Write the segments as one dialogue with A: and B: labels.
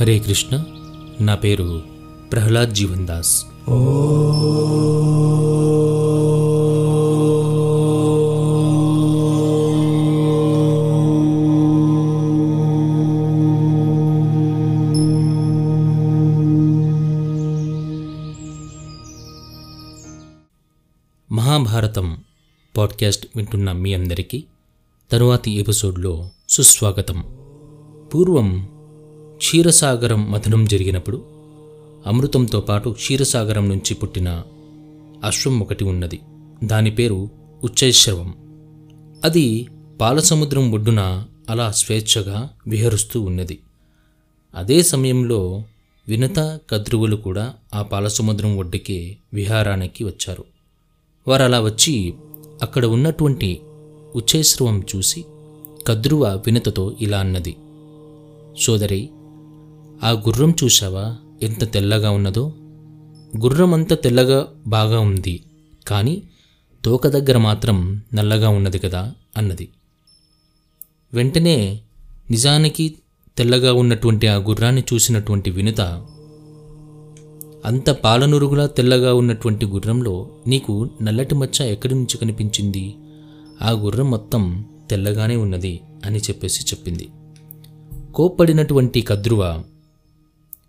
A: హరే కృష్ణ. నా పేరు ప్రహ్లాద్ జీవన్ దాస్. మహాభారతం పాడ్కాస్ట్ వింటున్న మీ అందరికీ తరువాతి ఎపిసోడ్లో సుస్వాగతం. పూర్వం క్షీరసాగరం మథనం జరిగినప్పుడు అమృతంతో పాటు క్షీరసాగరం నుంచి పుట్టిన అశ్వం ఒకటి ఉన్నది. దాని పేరు ఉచ్చైశ్రవం. అది పాలసముద్రం ఒడ్డున అలా స్వేచ్ఛగా విహరిస్తూ ఉన్నది. అదే సమయంలో వినత కద్రువులు కూడా ఆ పాలసముద్రం ఒడ్డుకే విహారానికి వచ్చారు. వారు అలా వచ్చి అక్కడ ఉన్నటువంటి ఉచ్చైశ్రవం చూసి కద్రువ వినతతో ఇలా అన్నది సోదరి ఆ గుర్రం చూశావా? ఎంత తెల్లగా ఉన్నదో? గుర్రం అంత తెల్లగా బాగా ఉంది. కానీ తోక దగ్గర మాత్రం నల్లగా ఉన్నది కదా? అన్నది. వెంటనే నిజానికి తెల్లగా ఉన్నటువంటి ఆ గుర్రాన్ని చూసినటువంటి వినుత అంత పాలనురుగులా తెల్లగా ఉన్నటువంటి గుర్రంలో నీకు నల్లటి మచ్చ ఎక్కడి నుంచి కనిపించింది? ఆ గుర్రం మొత్తం తెల్లగానే ఉన్నది అని చెప్పేసి చెప్పింది. కోప్పడినటువంటి కద్రువ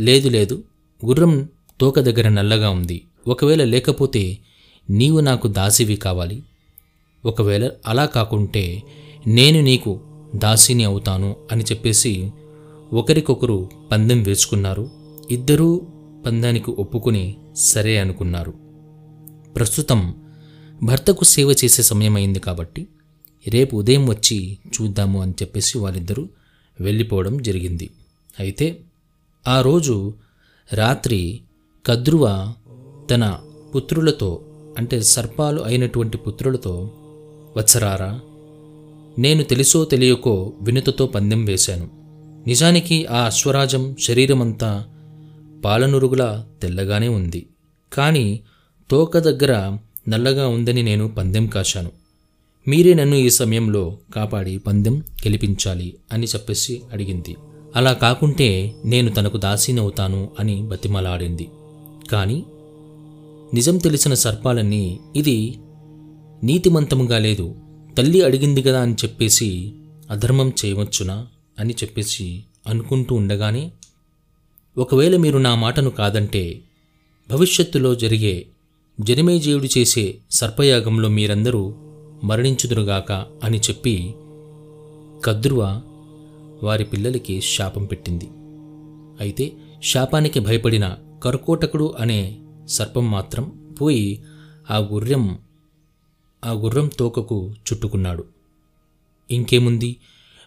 A: లేదు లేదు. గుర్రం తోక దగ్గర నల్లగా ఉంది. ఒకవేళ లేకపోతే నీవు నాకు దాసివి కావాలి. ఒకవేళ అలా కాకుంటే నేను నీకు దాసిని అవుతాను అని చెప్పేసి ఒకరికొకరు పందెం వేసుకున్నారు. ఇద్దరూ పందానికి ఒప్పుకొని సరే అనుకున్నారు. ప్రస్తుతం భర్తకు సేవ చేసే సమయం అయింది కాబట్టి రేపు ఉదయం వచ్చి చూద్దాము అని చెప్పేసి వాళ్ళిద్దరూ వెళ్ళిపోవడం జరిగింది. అయితే ఆ రోజు రాత్రి కద్రువ తన పుత్రులతో అంటే సర్పాలు అయినటువంటి పుత్రులతో వత్సరారా నేను తెలుసో తెలియకో వినుతతో పందెం వేశాను. నిజానికి ఆ అశ్వరాజం శరీరమంతా పాలనురుగులా తెల్లగానే ఉంది. కానీ తోక దగ్గర నల్లగా ఉందని నేను పందెం కాశాను. మీరే నన్ను ఈ సమయంలో కాపాడి పందెం గెలిపించాలి అని చెప్పేసి అడిగింది. అలా కాకుంటే నేను తనకు దాసీనవుతాను అని బతిమలాడింది. కానీ నిజం తెలిసిన సర్పాలన్నీ ఇది నీతిమంతముగా లేదు తల్లి అడిగింది కదా అని చెప్పేసి అధర్మం చేయవచ్చునా అని చెప్పేసి అనుకుంటూ ఉండగానే ఒకవేళ మీరు నా మాటను కాదంటే భవిష్యత్తులో జరిగే జనమేజీయుడు చేసే సర్పయాగంలో మీరందరూ మరణించుదురుగాక అని చెప్పి కద్రువ వారి పిల్లలకి శాపం పెట్టింది. అయితే శాపానికి భయపడిన కర్కోటకుడు అనే సర్పం మాత్రం పోయి ఆ గుర్రం ఆ గుర్రం తోకకు చుట్టుకున్నాడు. ఇంకేముంది?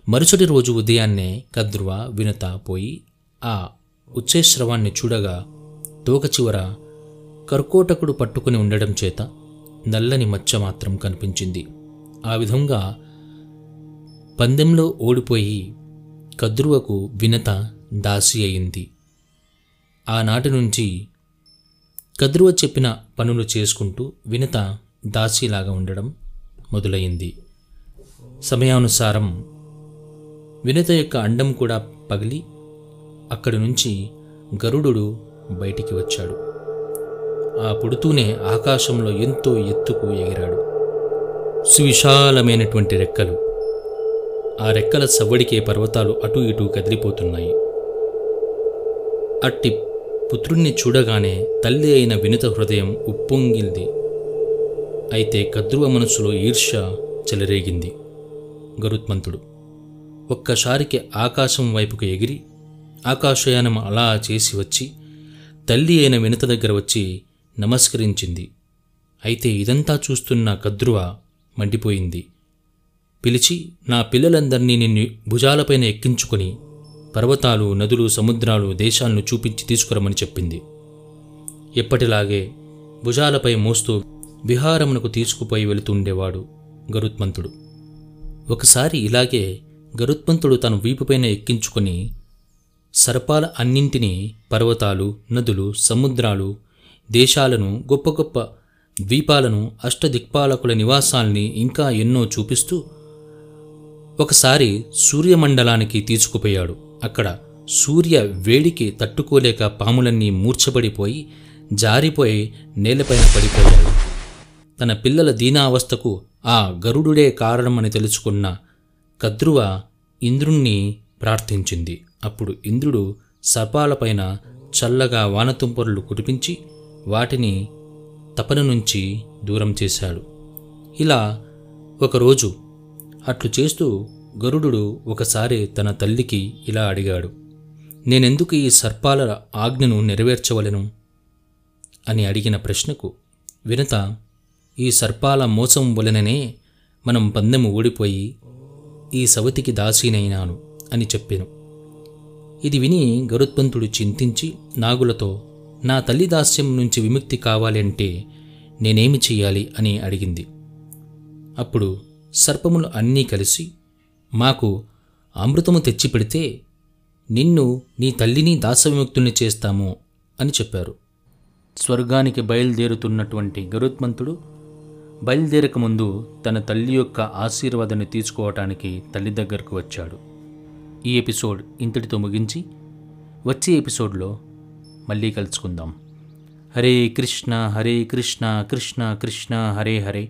A: మరుసటి రోజు ఉదయాన్నే కద్రువ వినత పోయి ఆ ఉచ్చేశ్రవాన్ని చూడగా తోక చివర కర్కోటకుడు పట్టుకుని ఉండడం చేత నల్లని మచ్చ మాత్రం కనిపించింది. ఆ విధంగా పందెంలో ఓడిపోయి కద్రువకు వినత దాసి అయింది. ఆనాటి నుంచి కద్రువ చెప్పిన పనులు చేసుకుంటూ వినత దాసిలాగా ఉండడం మొదలైంది. సమయానుసారం వినత యొక్క అండం కూడా పగిలి అక్కడి నుంచి గరుడు బయటికి వచ్చాడు. ఆ పుడుతూనే ఆకాశంలో ఎంతో ఎత్తుకు ఎగిరాడు. సువిశాలమైనటువంటి రెక్కలు ఆ రెక్కల సవ్వడికే పర్వతాలు అటూ ఇటూ కదిలిపోతున్నాయి. అట్టి పుత్రుణ్ణి చూడగానే తల్లి అయిన వినుత హృదయం ఉప్పొంగిల్ది అయితే కద్రువ మనసులో ఈర్ష్య చెలరేగింది. గరుత్మంతుడు ఒక్కసారికి ఆకాశం వైపుకు ఎగిరి ఆకాశయానం అలా చేసి వచ్చి తల్లి అయిన వినత దగ్గర వచ్చి నమస్కరించింది. అయితే ఇదంతా చూస్తున్న కద్రువ మండిపోయింది. పిలిచి నా పిల్లలందరినీ నిన్ను భుజాలపైన ఎక్కించుకొని పర్వతాలు నదులు సముద్రాలు దేశాలను చూపించి తీసుకురమని చెప్పింది. ఎప్పటిలాగే భుజాలపై మోస్తూ విహారమునకు తీసుకుపోయి వెళుతుండేవాడు గరుత్మంతుడు. ఒకసారి ఇలాగే గరుత్మంతుడు తన వీపుపైన ఎక్కించుకొని సర్పాల అన్నింటినీ పర్వతాలు నదులు సముద్రాలు దేశాలను గొప్ప గొప్ప ద్వీపాలను అష్టదిక్పాలకుల నివాసాల్ని ఇంకా ఎన్నో చూపిస్తూ ఒకసారి సూర్యమండలానికి తీసుకుపోయాడు. అక్కడ సూర్య వేడికి తట్టుకోలేక పాములన్నీ మూర్ఛపడిపోయి జారిపోయి నేలపైన పడిపోయాడు. తన పిల్లల దీనావస్థకు ఆ గరుడుడే కారణమని తెలుసుకున్న కద్రువ ఇంద్రుణ్ణి ప్రార్థించింది. అప్పుడు ఇంద్రుడు సర్పాలపైన చల్లగా వానతుంపరులు కురిపించి వాటిని తపన నుంచి దూరం చేశాడు. ఇలా ఒకరోజు అట్లు చేస్తూ గరుడు ఒకసారి తన తల్లికి ఇలా అడిగాడు నేనెందుకు ఈ సర్పాల ఆజ్ఞను నెరవేర్చవలెను? అని అడిగిన ప్రశ్నకు వినత ఈ సర్పాల మోసం వలననే మనం పందెము ఓడిపోయి ఈ సవతికి దాసీనైనాను అని చెప్పాను. ఇది విని గరుత్పంతుడు చింతించి నాగులతో నా తల్లి దాస్యం నుంచి విముక్తి కావాలంటే నేనేమి చెయ్యాలి? అని అడిగింది. అప్పుడు సర్పములు అన్నీ కలిసి మాకు అమృతము తెచ్చిపెడితే నిన్ను నీ తల్లిని దాసవిముక్తుల్ని చేస్తాము అని చెప్పారు. స్వర్గానికి బయలుదేరుతున్నటువంటి గరుత్మంతుడు బయలుదేరక ముందు తన తల్లి యొక్క ఆశీర్వాదాన్ని తీసుకోవటానికి తల్లి దగ్గరకు వచ్చాడు. ఈ ఎపిసోడ్ ఇంతటితో ముగించి వచ్చే ఎపిసోడ్లో మళ్ళీ కలుసుకుందాం. హరే కృష్ణ హరే కృష్ణ కృష్ణ కృష్ణ హరే హరే.